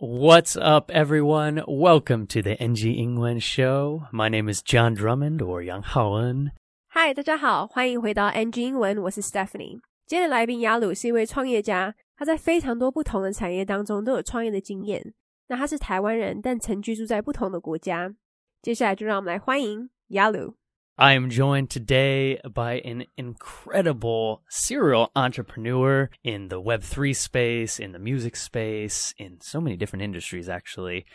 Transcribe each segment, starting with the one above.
What's up, everyone? Welcome to the NG 英文 Show. My name is John Drummond or Yang Haoen. 嗨，大家好，欢迎回到 NG 英文，我是 Stephanie。今天的来宾雅鲁是一位创业家，他在非常多不同的产业当中都有创业的经验。那他是台湾人，但曾居住在不同的国家。接下来就让我们来欢迎雅鲁。 I am joined today by an incredible serial entrepreneur in the Web3 space, in the music space, in so many different industries, actually.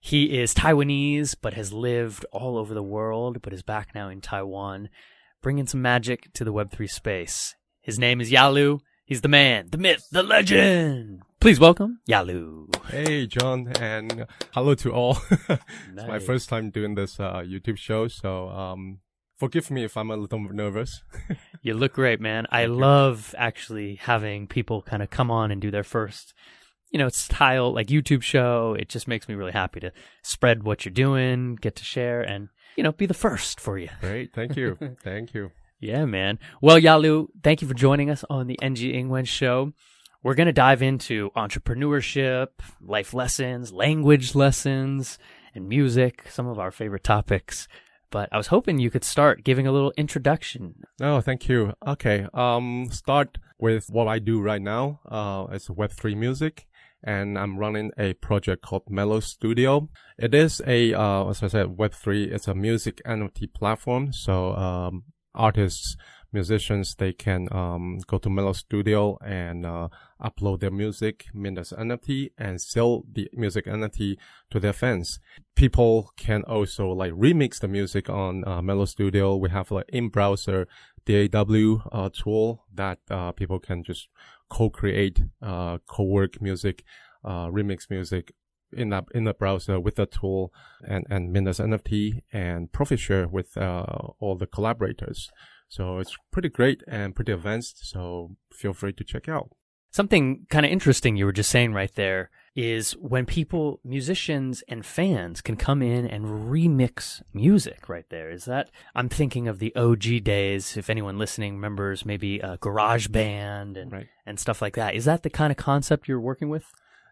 He is Taiwanese, but has lived all over the world, but is back now in Taiwan, bringing some magic to the Web3 space. His name is Yalu. He's the man, the myth, the legend. Please welcome Yalu. Hey, John, and hello to all. it's my first time doing this uh, YouTube show, so um, forgive me if I'm a little nervous. You look great, man. I love actually having people kind of come on and do their first, you know, style like YouTube show. It just makes me really happy to spread what you're doing, get to share, and you know, be the first for you. Great, thank you, thank you. Yeah, man. Well, Yalu, thank you for joining us on the NG Ingwen show. We're going to dive into entrepreneurship, life lessons, language lessons, and music, some of our favorite topics. But I was hoping you could start giving a little introduction. Oh, thank you. Okay, um, start with what I do right now. Uh, it's Web3 music, and I'm running a project called Melos Studio. It is a, uh, as I said, Web3. It's a music NFT platform. So, um, artists, musicians, they can, um, go to Melos Studio and, uh, upload their music, mint as NFT, and sell the music NFT to their fans. People can also like remix the music on uh, Melos Studio. We have like in-browser DAW uh, tool that uh, people can just co-create, uh, co-work music, uh, remix music in that in the browser with the tool and and mint as NFT and profit share with uh, all the collaborators. So it's pretty great and pretty advanced. So feel free to check out. Something kind of interesting you were just saying right there is when people, musicians and fans can come in and remix music right there. Is that, I'm thinking of the OG days. If anyone listening remembers maybe a GarageBand and, Right. and stuff like that. Is that the kind of concept you're working with?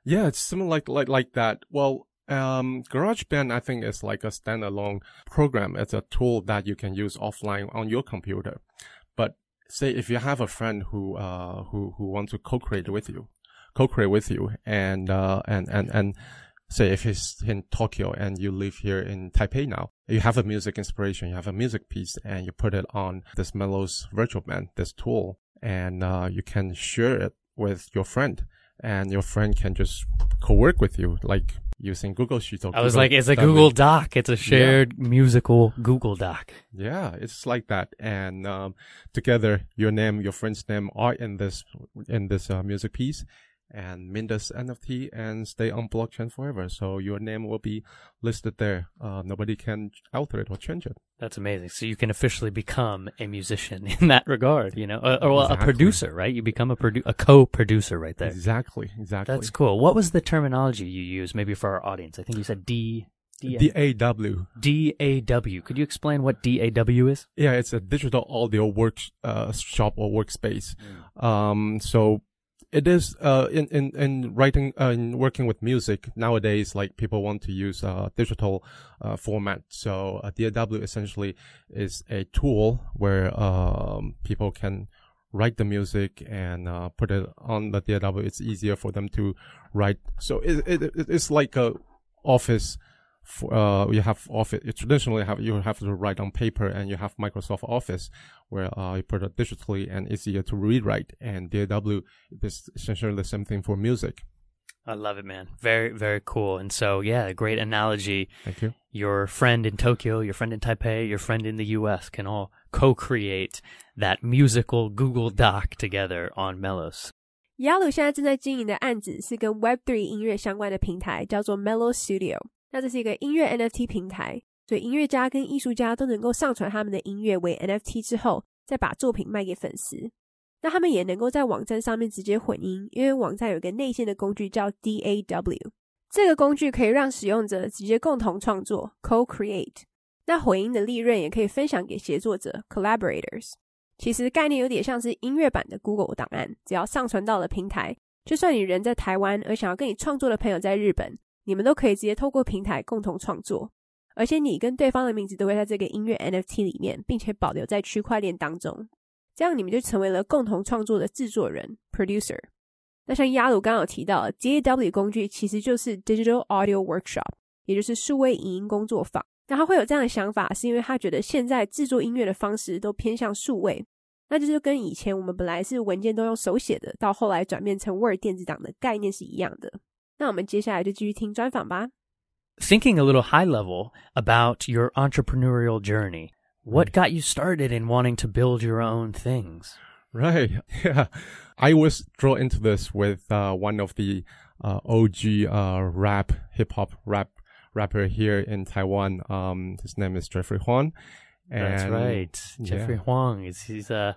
Yeah, it's similar like like like that. Well, um, GarageBand I think is like a standalone program. It's a tool that you can use offline on your computer. But say if you have a friend who uh who who wants to co-create with you, co-create with you, and uh and and and say if he's in Tokyo and you live here in Taipei now, you have a music inspiration, you have a music piece, and you put it on this Melos virtual band, this tool, and uh, you can share it with your friend, and your friend can just co-work with you, like using Google Sheets. Or I was Google like, it's a. Google Doc. It's a shared musical Google Doc. Yeah, it's like that, and um, together, your name, your friend's name are in this in this uh, music piece, and mint this NFT and stay on blockchain forever. So your name will be listed there. Uh, nobody can alter it or change it. That's amazing. So you can officially become a musician in that regard, you know, or, or well, a producer, right? You become a produ- a co-producer right there. Exactly, exactly. That's cool. What was the terminology you used, maybe for our audience? I think you said D, D, D A W. DAW. Could you explain what DAW is? Yeah, it's a digital audio work uh, shop or workspace. Um, so it is uh in in in writing uh, in working with music nowadays. Like people want to use uh digital uh format. So uh, DAW essentially is a tool where um people can write the music and uh, put it on the DAW. It's easier for them to write. So it, it it's like a office for, uh, you have office traditionally have you have to write on paper and you have Microsoft Office where uh, you put it digitally and easier to rewrite and DAW is essentially the same thing for music. I love it, man. Very very cool. And so yeah, great analogy. Thank you. Your friend in Tokyo, your friend in Taipei, your friend in the U.S. can all co-create that musical Google Doc together on Melos. Yalu Web3 音乐相关的平台，叫做 Melos Studio。那这是一个音乐 NFT 平台，所以音乐家跟艺术家都能够上传他们的音乐为 NFT 之后，再把作品卖给粉丝。那他们也能够在网站上面直接混音，因为网站有一个内建的工具叫 DAW。这个工具可以让使用者直接共同创作 （co-create）。那混音的利润也可以分享给协作者 （collaborators）。其实概念有点像是音乐版的 Google 档案，只要上传到了平台，就算你人在台湾，而想要跟你创作的朋友在日本，你们都可以直接透过平台共同创作，而且你跟对方的名字都会在这个音乐 NFT 里面，并且保留在区块链当中，这样你们就成为了共同创作的制作人 （producer）。那像亚鲁刚刚有提到，DAW 工具其实就是 Digital Audio Workshop，也就是数位影音工作坊。那他会有这样的想法，是因为他觉得现在制作音乐的方式都偏向数位。那就是跟以前我们本来是文件都用手写的，到后来转变成 Word 电子档的概念是一样的。那我们接下来就继续听专访吧。Thinking a little high level about your entrepreneurial journey, what got you started in wanting to build your own things? Right. Yeah. I was drawn into this with uh, one of the uh, OG uh, rap, hip hop rap rapper here in Taiwan. Um, his name is Jeffrey Huang. That's And, right. Jeffrey yeah. Huang is he's uh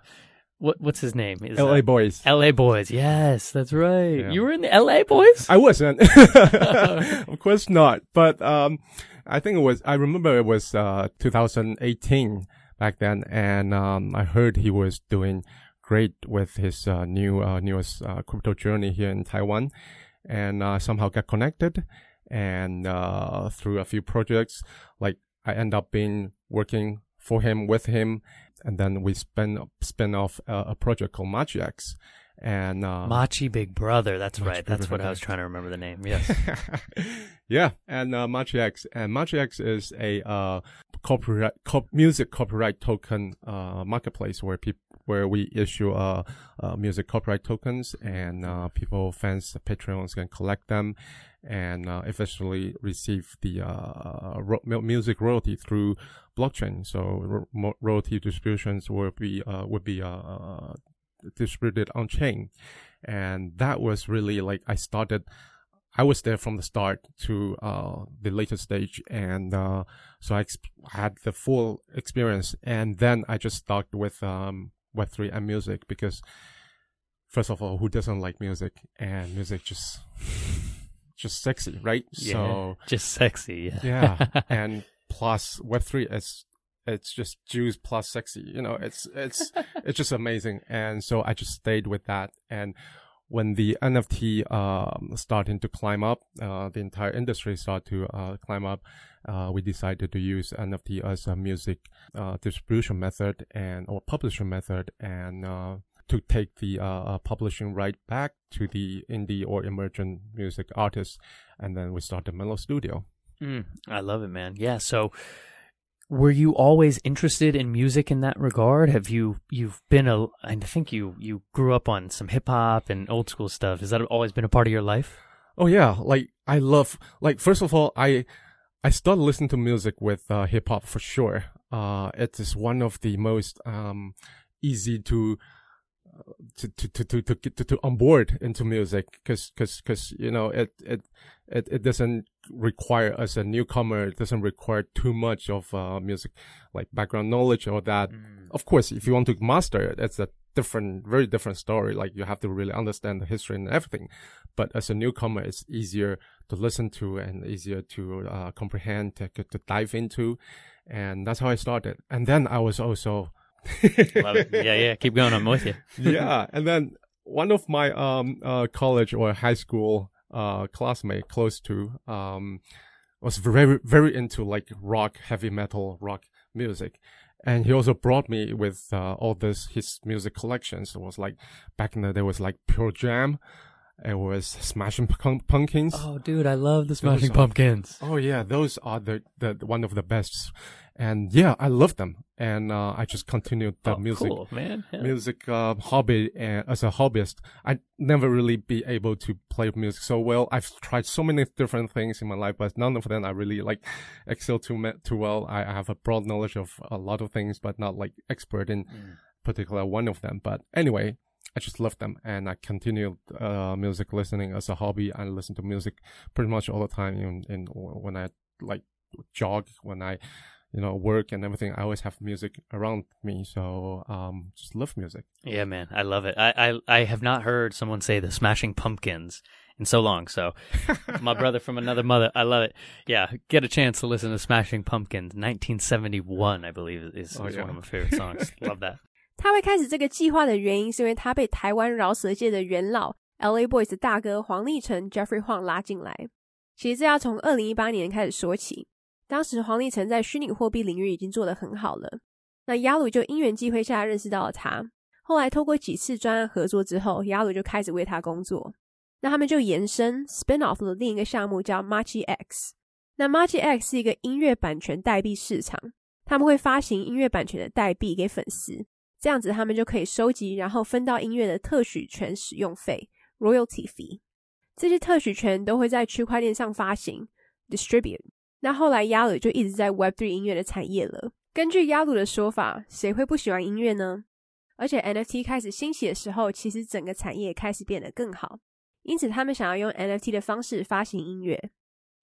what what's his name? Is, LA uh, Boyz. LA Boyz. Yes, that's right. Yeah. You were in the LA Boyz? I wasn't. of course not. But um, I think it was. I remember it was uh, 2018 back then, and um, I heard he was doing great with his uh, new uh, newest uh, crypto journey here in Taiwan, and uh, somehow got connected, and uh, through a few projects, like I end up being working for him with him, and then we spin spin off a, a project called MachiX. And uh, Machi Big Brother. That's Machi right. Big That's what I was trying to remember the name. Yes. yeah, and uh, and MachiX is a uh, music copyright token uh, marketplace where people where we issue uh, uh, music copyright tokens and uh, people fans Patreons can collect them and uh, eventually receive the ro- music royalty through blockchain. So ro- royalty distributions will be would be distributed on chain, and that was really like I started. I was there from the start to uh, the later stage, and uh, so I exp- had the full experience. And then I just stuck with um, Web three and music because, first of all, who doesn't like music? And music just just sexy, right? Yeah. So Just sexy. yeah, and plus Web three is it's just juice plus sexy. You know, it's it's it's just amazing. And so I just stayed with that. And when the NFT um, starting to climb up, uh, the entire industry started to uh, climb up. Uh, we decided to use NFT as a music uh, distribution method and or publishing method, and uh, to take the uh, uh, publishing right back to the indie or emergent music artists, and then we started Melos Studio. Mm, I love it, man. Yeah. So, were you always interested in music in that regard? Have you you've been a? I think you you grew up on some hip hop and old school stuff. Has that always been a part of your life? Oh yeah, like I love like first of all, I I started listening to music with uh, hip hop for sure. Uh, it is one of the most um easy to to to to to to to, to on into music because because because you know it it it it doesn't require as a newcomer it doesn't require too much of uh music like background knowledge or that of course, if you want to master it, it's a different, very different story. Like you have to really understand the history and everything. But as a newcomer, it's easier to listen to and easier to uh, comprehend, to, to dive into. And that's how I started. And then I was also, Love it. Yeah, yeah. Keep going. I'm with you. yeah. And then one of my, um, uh, college or high school, uh, classmate close to, um, was very, very into like rock, heavy metal, rock music. And he also brought me with, uh, all this, his music collections. It was like, back in the day, was like Pearl Jam. It was Smashing Pumpkins. Oh, dude, I love the Smashing are- Pumpkins. Oh yeah, those are the, the one of the best, and yeah, I love them, and uh, I just continued the oh, music cool, man. Yeah. music uh, hobby and as a hobbyist. I never really be able to play music so well. I've tried so many different things in my life, but none of them I really like excel too too well. I, I have a broad knowledge of a lot of things, but not like expert in particular one of them. But anyway. I just love them and I continued uh, music listening as a hobby. I listen to music pretty much all the time in, in when I like jog, when I you know, work and everything, I always have music around me. So um, just love music. Yeah, man, I love it. I, I I have not heard someone say the Smashing Pumpkins in so long. So my brother from another mother, I love it. Yeah, get a chance to listen to Smashing Pumpkins, 1971, I believe is, is oh, yeah. one of my favorite songs. love that. 他会开始这个计划的原因，是因为他被台湾饶舌界的元老 L.A. Boyz 的大哥黄立成 Jeffrey Huang 拉进来。其实这要从二零一八年开始说起。当时黄立成在虚拟货币领域已经做得很好了。那雅鲁就因缘际会下认识到了他，后来透过几次专案合作之后，雅鲁就开始为他工作。那他们就延伸 spin off 的另一个项目叫 Marchi X。那 Marchi X 是一个音乐版权代币市场，他们会发行音乐版权的代币给粉丝，这样子他们就可以收集，然后分到音乐的特许权使用费 royalty fee。这些特许权都会在区块链上发行 distribute。那后来雅鲁就一直在 Web3 音乐的产业了。根据雅鲁的说法，谁会不喜欢音乐呢？而且 NFT 开始兴起的时候，其实整个产业开始变得更好，因此他们想要用 NFT 的方式发行音乐。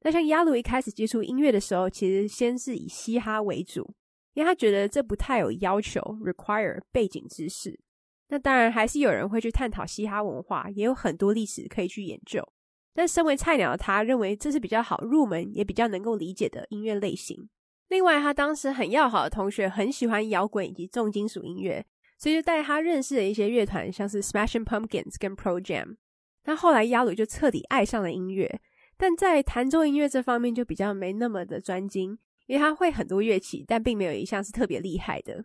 那像亚鲁一开始接触音乐的时候，其实先是以嘻哈为主，因为他觉得这不太有要求 require 背景知识。那当然还是有人会去探讨嘻哈文化，也有很多历史可以去研究。但身为菜鸟的他，认为这是比较好入门，也比较能够理解的音乐类型。另外，他当时很要好的同学很喜欢摇滚以及重金属音乐，所以就带他认识了一些乐团，像是 Smashing Pumpkins 跟 Pro Jam。那后来，亚鲁就彻底爱上了音乐，但在弹奏音乐这方面就比较没那么的专精，因为他会很多乐器，但并没有一项是特别厉害的。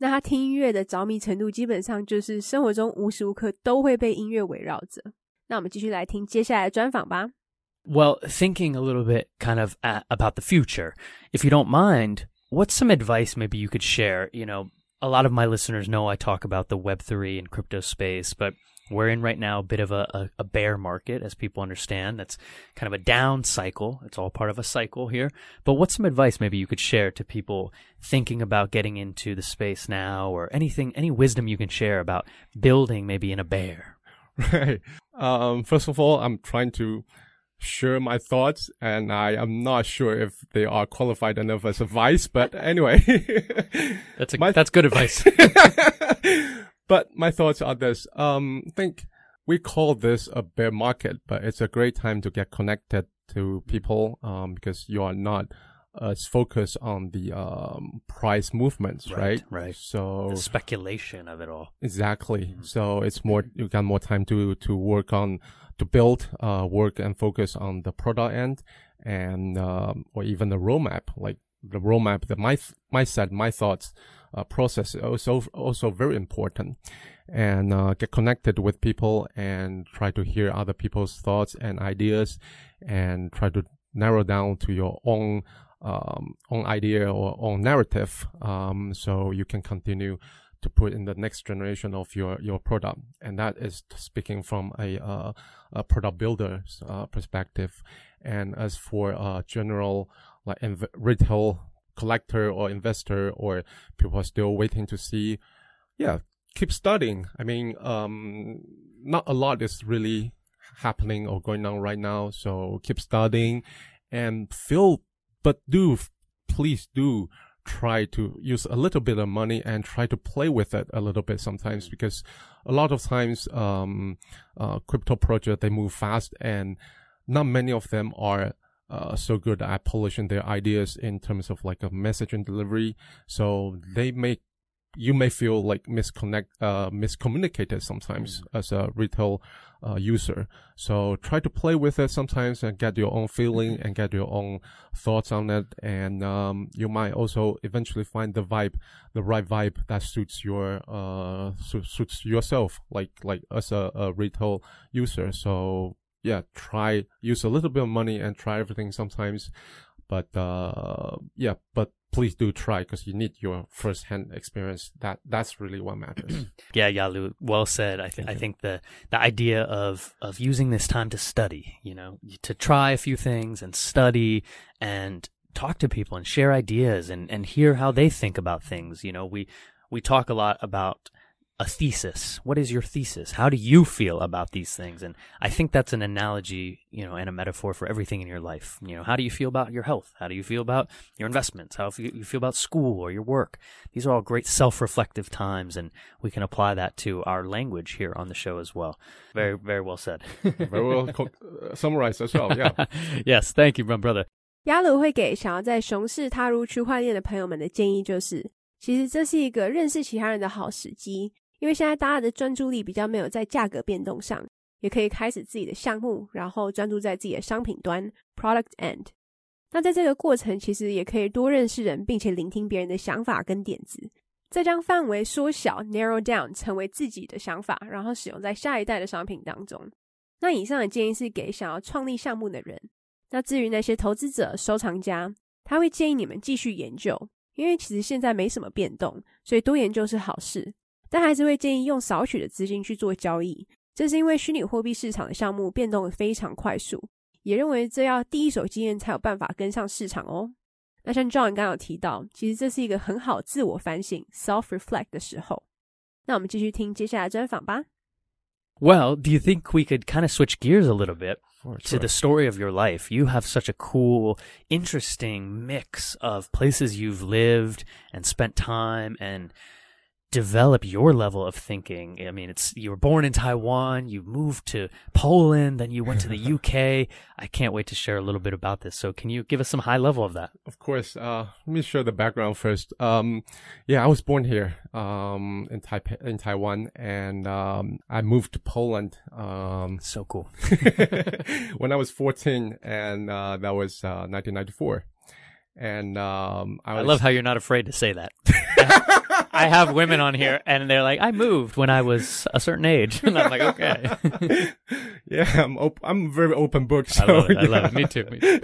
那他听音乐的着迷程度，基本上就是生活中无时无刻都会被音乐围绕着。那我们继续来听接下来的专访吧。Well, thinking a little bit kind of uh, about the future, if you don't mind, what's some advice maybe you could share? You know, a lot of my listeners know I talk about the Web3 and crypto space, but we're in right now a bit of a, a, a, bear market, as people understand. That's kind of a down cycle. It's all part of a cycle here. But what's some advice maybe you could share to people thinking about getting into the space now or anything, any wisdom you can share about building maybe in a bear? Right. Um, first of all, I'm trying to share my thoughts, and I am not sure if they are qualified enough as advice. But anyway, that's a, my, that's good advice. but my thoughts are this: um, I think we call this a bear market, but it's a great time to get connected to people um, because you are not as focus on the um, price movements, right? Right. right. So the speculation of it all. Exactly. Mm-hmm. So it's more you got more time to to work on to build, uh, work and focus on the product end and, um, or even the roadmap, like the roadmap, the my, my set, my thoughts, uh, process is also, also very important and, uh, get connected with people and try to hear other people's thoughts and ideas and try to narrow down to your own, um, own idea or own narrative. Um, so you can continue to put in the next generation of your your product, and that is speaking from a, uh, a product builder's uh, perspective. And as for uh, general like inv- retail collector or investor or people are still waiting to see, yeah, keep studying. I mean, um, not a lot is really happening or going on right now, so keep studying and feel, but do please do try to use a little bit of money and try to play with it a little bit sometimes mm. because a lot of times um, uh, crypto projects they move fast and not many of them are uh, so good at polishing their ideas in terms of like a message and delivery so they make you may feel like misconnect, uh, miscommunicated sometimes mm. as a retail uh, user. So try to play with it sometimes and get your own feeling and get your own thoughts on it. And, um, you might also eventually find the vibe, the right vibe that suits your, uh, su- suits yourself, like, like as a, a retail user. So yeah, try, use a little bit of money and try everything sometimes. But, uh, yeah, but please do try because you need your first hand experience. That that's really what matters. yeah, Yalu, well said. I think I think the the idea of of using this time to study, you know, to try a few things and study and talk to people and share ideas and and hear how they think about things. You know, we we talk a lot about a thesis. What is your thesis? How do you feel about these things? And I think that's an analogy, you know, and a metaphor for everything in your life. You know, how do you feel about your health? How do you feel about your investments? How do you feel about school or your work? These are all great self-reflective times, and we can apply that to our language here on the show as well. Very, very well said. very well uh, summarized as well. Yeah. yes. Thank you, my brother. 亚鲁会给想要在熊市踏入区块链的朋友们的建议就是，其实这是一个认识其他人的好时机。 因为现在大家的专注力比较没有在价格变动上，也可以开始自己的项目，然后专注在自己的商品端 （product end）。那在这个过程，其实也可以多认识人，并且聆听别人的想法跟点子，再将范围缩小 （narrow down） 成为自己的想法，然后使用在下一代的商品当中。那以上的建议是给想要创立项目的人。那至于那些投资者、收藏家，他会建议你们继续研究，因为其实现在没什么变动，所以多研究是好事。但还是会建议用少许的资金去做交易，这是因为虚拟货币市场的项目变动非常快速。也认为这要第一手经验才有办法跟上市场哦。那像 John 刚刚有提到，其实这是一个很好自我反省 （self reflect） 的时候。那我们继续听接下来专访吧。Well, do you think we could kind of switch gears a little bit For to sure. the story of your life? You have such a cool, interesting mix of places you've lived and spent time and develop your level of thinking. I mean, it's you were born in Taiwan, you moved to Poland, then you went to the UK. I can't wait to share a little bit about this. So, can you give us some high level of that? Of course. Uh, let me share the background first. Um, yeah, I was born here, um, in Taipei, in Taiwan, and, um, I moved to Poland, um, So cool. when I was 14, and, uh, that was, uh, 1994. And, um, I, I love how you're not afraid to say that. I have women on here and they're like, I moved when I was a certain age. And I'm like, okay. yeah, I'm op- I'm very open book. So, I love it. I yeah. love it. Me too. Me too.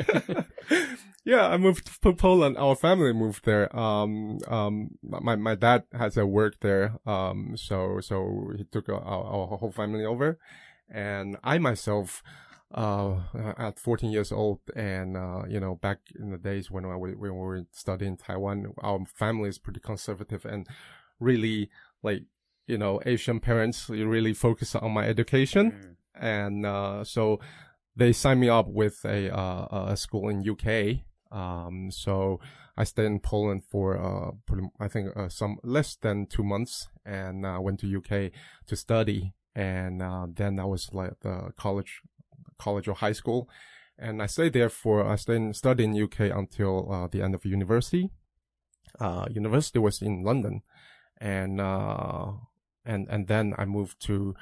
yeah, I moved to Poland. Our family moved there. Um, um, my, my dad has a work there. Um, so, so he took our, our whole family over and I myself, uh, at 14 years old and, uh, you know, back in the days when I, when we were studying in Taiwan, our family is pretty conservative and really like, you know, Asian parents really focus on my education. And, uh, so they signed me up with a, uh, a school in UK. Um, so I stayed in Poland for, uh, pretty, I think, uh, some less than two months and, uh, went to UK to study. And, uh, then I was like the college, college or high school. And I stayed there for, I stayed, studied in UK until, uh, the end of university. Uh, university was in London and, uh, and, and then I moved to,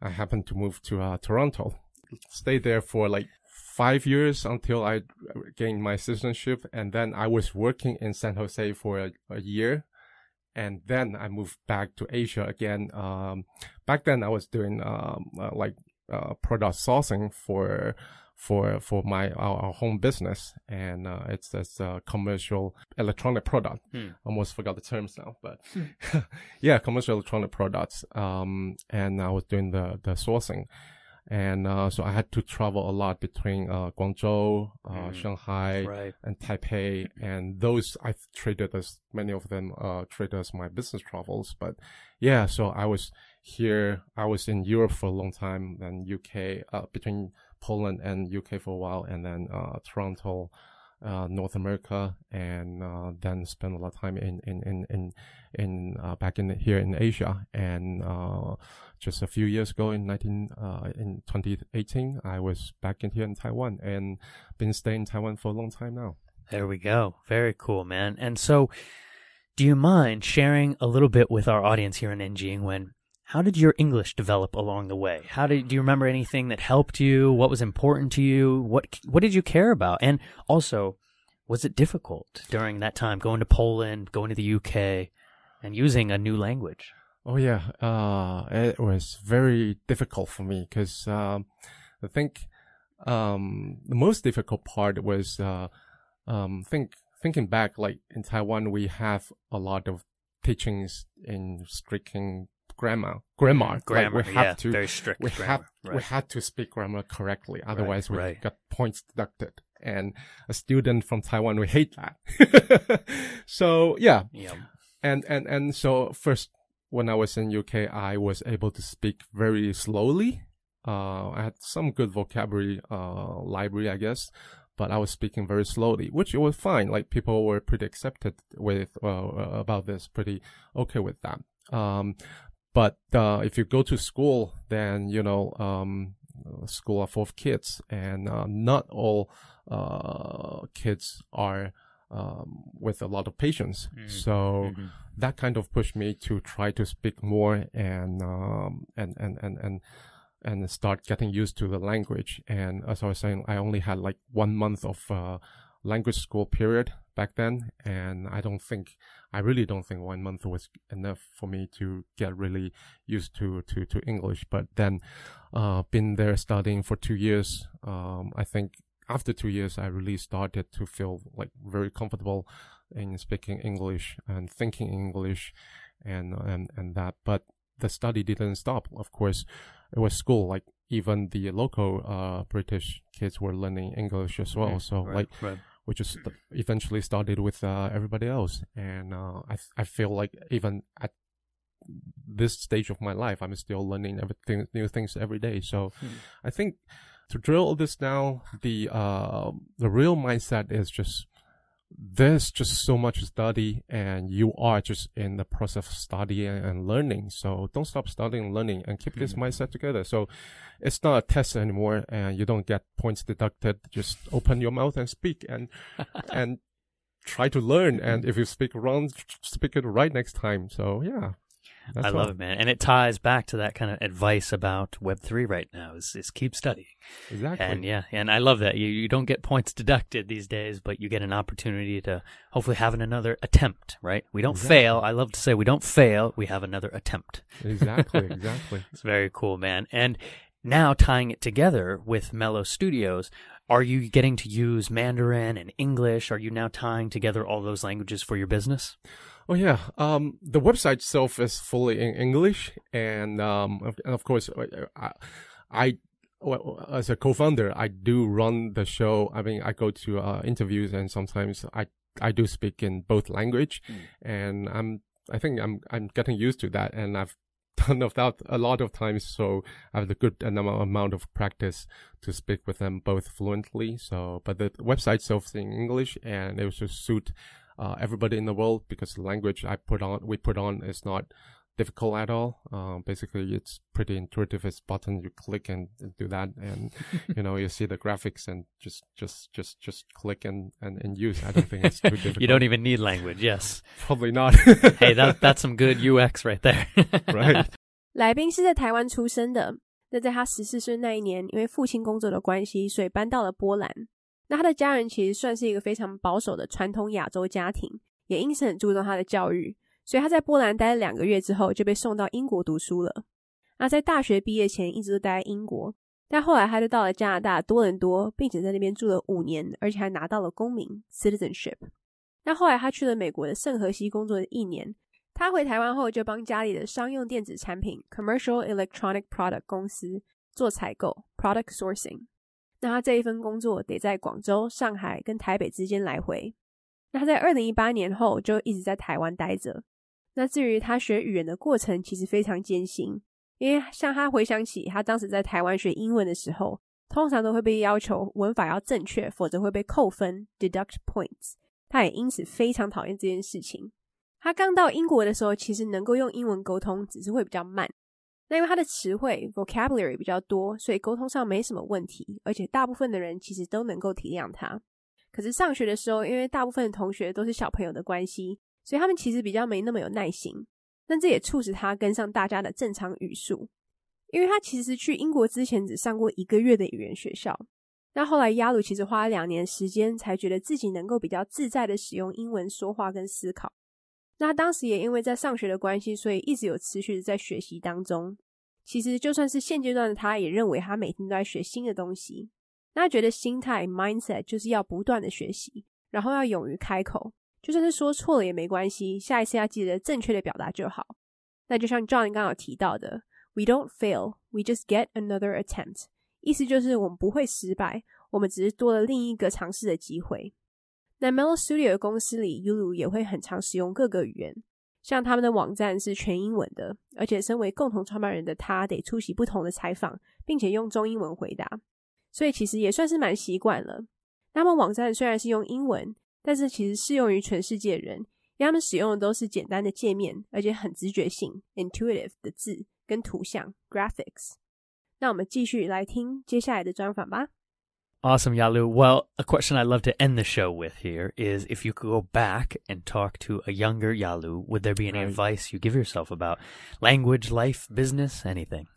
I happened to move to, uh, Toronto. Stayed there for like five years until I gained my citizenship. And then I was working in San Jose for a, a year. And then I moved back to Asia again. Um, back then I was doing, um, uh, like, uh, product sourcing for, for, for my, our, our home business. And, uh, it's, it's a commercial electronic product. Hmm. Almost forgot the terms now, but yeah, commercial electronic products. Um, and I was doing the, the sourcing. And, uh, so I had to travel a lot between, uh, Guangzhou, uh, Mm. Shanghai, Right. and Taipei, and those I traded as many of them uh traded as my business travels. But yeah, so I was here. I was in Europe for a long time, then UK, uh, between Poland and UK for a while, and then uh Toronto, uh North America, and uh then spent a lot of time in in in in in uh, back in here in Asia, and uh just a few years ago in 19 uh in 2018 I was back in here in Taiwan and been staying in Taiwan for a long time now. There we go. Very cool, man. And so, do you mind sharing a little bit with our audience here in NG when how did your English develop along the way? How did do you remember anything that helped you? What was important to you? What what did you care about? And also, was it difficult during that time going to Poland, going to the UK, and using a new language? Oh yeah, uh, it was very difficult for me because um, I think um, the most difficult part was uh, um, think thinking back, like in Taiwan, we have a lot of teachings in speaking grammar, grammar, Like, we have yeah, to very strict. we grammar, have we had to speak grammar correctly, otherwise we right. got points deducted. And a student from Taiwan, we hate that. so yeah, yeah. and and and so first when I was in UK, I was able to speak very slowly. Uh, I had some good vocabulary uh, library, I guess, but I was speaking very slowly, which was fine. Like people were pretty accepted with uh, about this, pretty okay with that. Um, but uh, if you go to school, then you know, um, school are full of kids, and uh, not all uh, kids are um, with a lot of patience. Mm. So Mhm. that kind of pushed me to try to speak more and um, and and and and and start getting used to the language. And as I was saying, I only had like one month of uh, language school period back then, and I don't think, I really don't think one month was enough for me to get really used to to to English. But then, uh, been there studying for two years, um, I think after two years, I really started to feel like very comfortable in speaking English and thinking English, and and and that. But the study didn't stop. Of course, it was school. Like even the local uh, British kids were learning English as well. Mm, so right, like right. We just eventually started with uh, everybody else, and uh, I I feel like even at this stage of my life, I'm still learning everything new things every day. So Hmm. I think to drill this down, the uh, the real mindset is just there's just so much to study and you are just in the process of studying and learning. So don't stop studying and learning and keep this Mhm. mindset together. So it's not a test anymore and you don't get points deducted. Just open your mouth and speak and, and try to learn. And if you speak wrong, speak it right next time. So yeah. That's I love it, man. And it ties back to that kind of advice about Web3 right now is, is keep studying. Exactly. And yeah, and I love that. You, you don't get points deducted these days, but you get an opportunity to hopefully have another attempt, right? We don't Exactly. fail. I love to say we don't fail. We have another attempt. exactly. Exactly. It's very cool, man. And now tying it together with Melos Studios, are you getting to use Mandarin and English? Are you now tying together all those languages for your business? Oh yeah, um, the website itself is fully in English, and um, of, and of course, I, I well, as a co-founder, I do run the show. I mean, I go to uh, interviews, and sometimes I I do speak in both language, Mm. and I'm I think I'm I'm getting used to that, and I've done of that a lot of times, so I have a good amount of practice to speak with them both fluently. So, but the website itself is in English, and it was just suit uh, everybody in the world because the language I put on, we put on is not difficult at all. Um, basically, it's pretty intuitive. It's button you click and, and do that, and you know you see the graphics and just just just just click and and, and use. I don't think it's too difficult. You don't even need language. Yes. probably not. Hey, that that's some good UX right there. right. 来宾是在台湾出生的，那在他十四岁那一年，因为父亲工作的关系，所以搬到了波兰。 那他的家人其实算是一个非常保守的传统亚洲家庭，也因此很注重他的教育。所以他在波兰待了两个月之后，就被送到英国读书了。那在大学毕业前，一直都待在英国，但后来他就到了加拿大多伦多，并且在那边住了五年，而且还拿到了公民 citizenship。那后来他去了美国的圣荷西工作了一年，他回台湾后，就帮家里的商用电子产品 （Commercial Electronic Product） 公司做采购 （Product Sourcing）。那他这一份工作得在广州、上海跟台北之间来回。那他在二零一八年后就一直在台湾待着。那至于他学语言的过程，其实非常艰辛，因为像他回想起他当时在台湾学英文的时候，通常都会被要求文法要正确，否则会被扣分 （deduct points）。他也因此非常讨厌这件事情。他刚到英国的时候，其实能够用英文沟通，只是会比较慢。那因为他的词汇 vocabulary 比较多，所以沟通上没什么问题，而且大部分的人其实都能够体谅他。可是上学的时候，因为大部分的同学都是小朋友的关系，所以他们其实比较没那么有耐心。但这也促使他跟上大家的正常语速，因为他其实去英国之前只上过一个月的语言学校。那后来亚鲁其实花了两年时间，才觉得自己能够比较自在的使用英文说话跟思考。那当时也因为在上学的关系，所以一直有持续的在学习当中。其实就算是现阶段的他，也认为他每天都在学新的东西。那他觉得心态 mindset 就是要不断的学习，然后要勇于开口，就算是说错了也没关系，下一次要记得正确的表达就好。那就像 John 刚刚提到的，We don't fail, we just get another attempt。意思就是我们不会失败，我们只是多了另一个尝试的机会。那 Melo Studio 的公司里，Ulu 也会很常使用各个语言，像他们的网站是全英文的，而且身为共同创办人的他得出席不同的采访，并且用中英文回答，所以其实也算是蛮习惯了。他们网站虽然是用英文，但是其实适用于全世界人，因为他们使用的都是简单的界面，而且很直觉性 （intuitive） 的字跟图像 （graphics）。那我们继续来听接下来的专访吧。Awesome, Yalu. Well, a question I'd love to end the show with here is if you could go back and talk to a younger Yalu, would there be any Right. advice you give yourself about language, life, business, anything?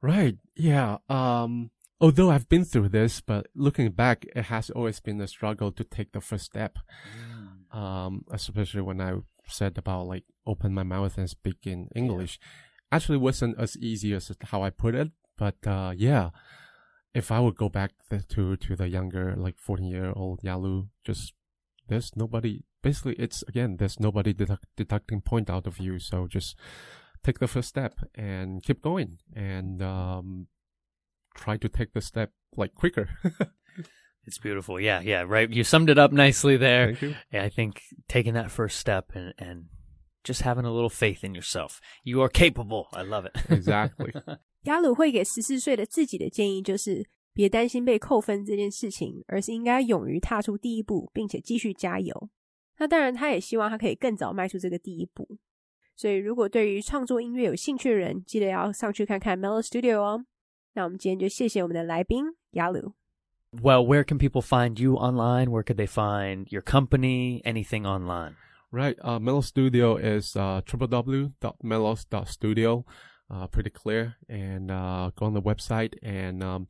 Right. Yeah. Um, although I've been through this, but looking back, it has always been a struggle to take the first step. Um, especially when I said about like open my mouth and speak in English. Actually wasn't as easy as how I put it, but, uh, yeah. If I would go back th- to, to the younger, like 14 year old Yalu, just, there's nobody, basically it's again, there's nobody deduct, deducting point out of you. So just take the first step and keep going and, um, try to take the step like quicker. It's beautiful. Yeah, yeah, right. You summed it up nicely there. Thank you. Yeah, I think taking that first step and, and just having a little faith in yourself. You are capable. I love it. Exactly. 雅鲁会给十四岁的自己的建议就是：别担心被扣分这件事情，而是应该勇于踏出第一步，并且继续加油。那当然，他也希望他可以更早迈出这个第一步。所以，如果对于创作音乐有兴趣的人，记得要上去看看 Mellow Studio 哦。那我们今天就谢谢我们的来宾雅鲁。well, where can people find you online? Where could they find your company? Anything online? Right. Uh, Mellow Studio is uh, www.mellows.studio. Uh, pretty clear. And uh, go on the website. And um,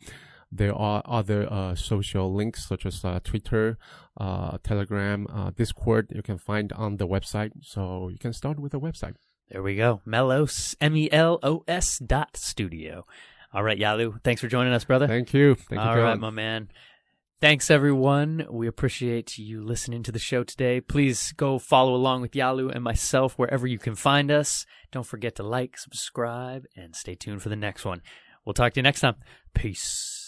there are other uh, social links such as uh, Twitter, uh, Telegram, uh, Discord. You can find on the website. So you can start with the website. There we go. Melos, M E L O S dot studio. All right, Yalu, thanks for joining us, brother. Thank you. Thank you, All right, my man. Thanks, everyone. We appreciate you listening to the show today. Please go follow along with Yalu and myself wherever you can find us. Don't forget to like, subscribe, and stay tuned for the next one. We'll talk to you next time. Peace.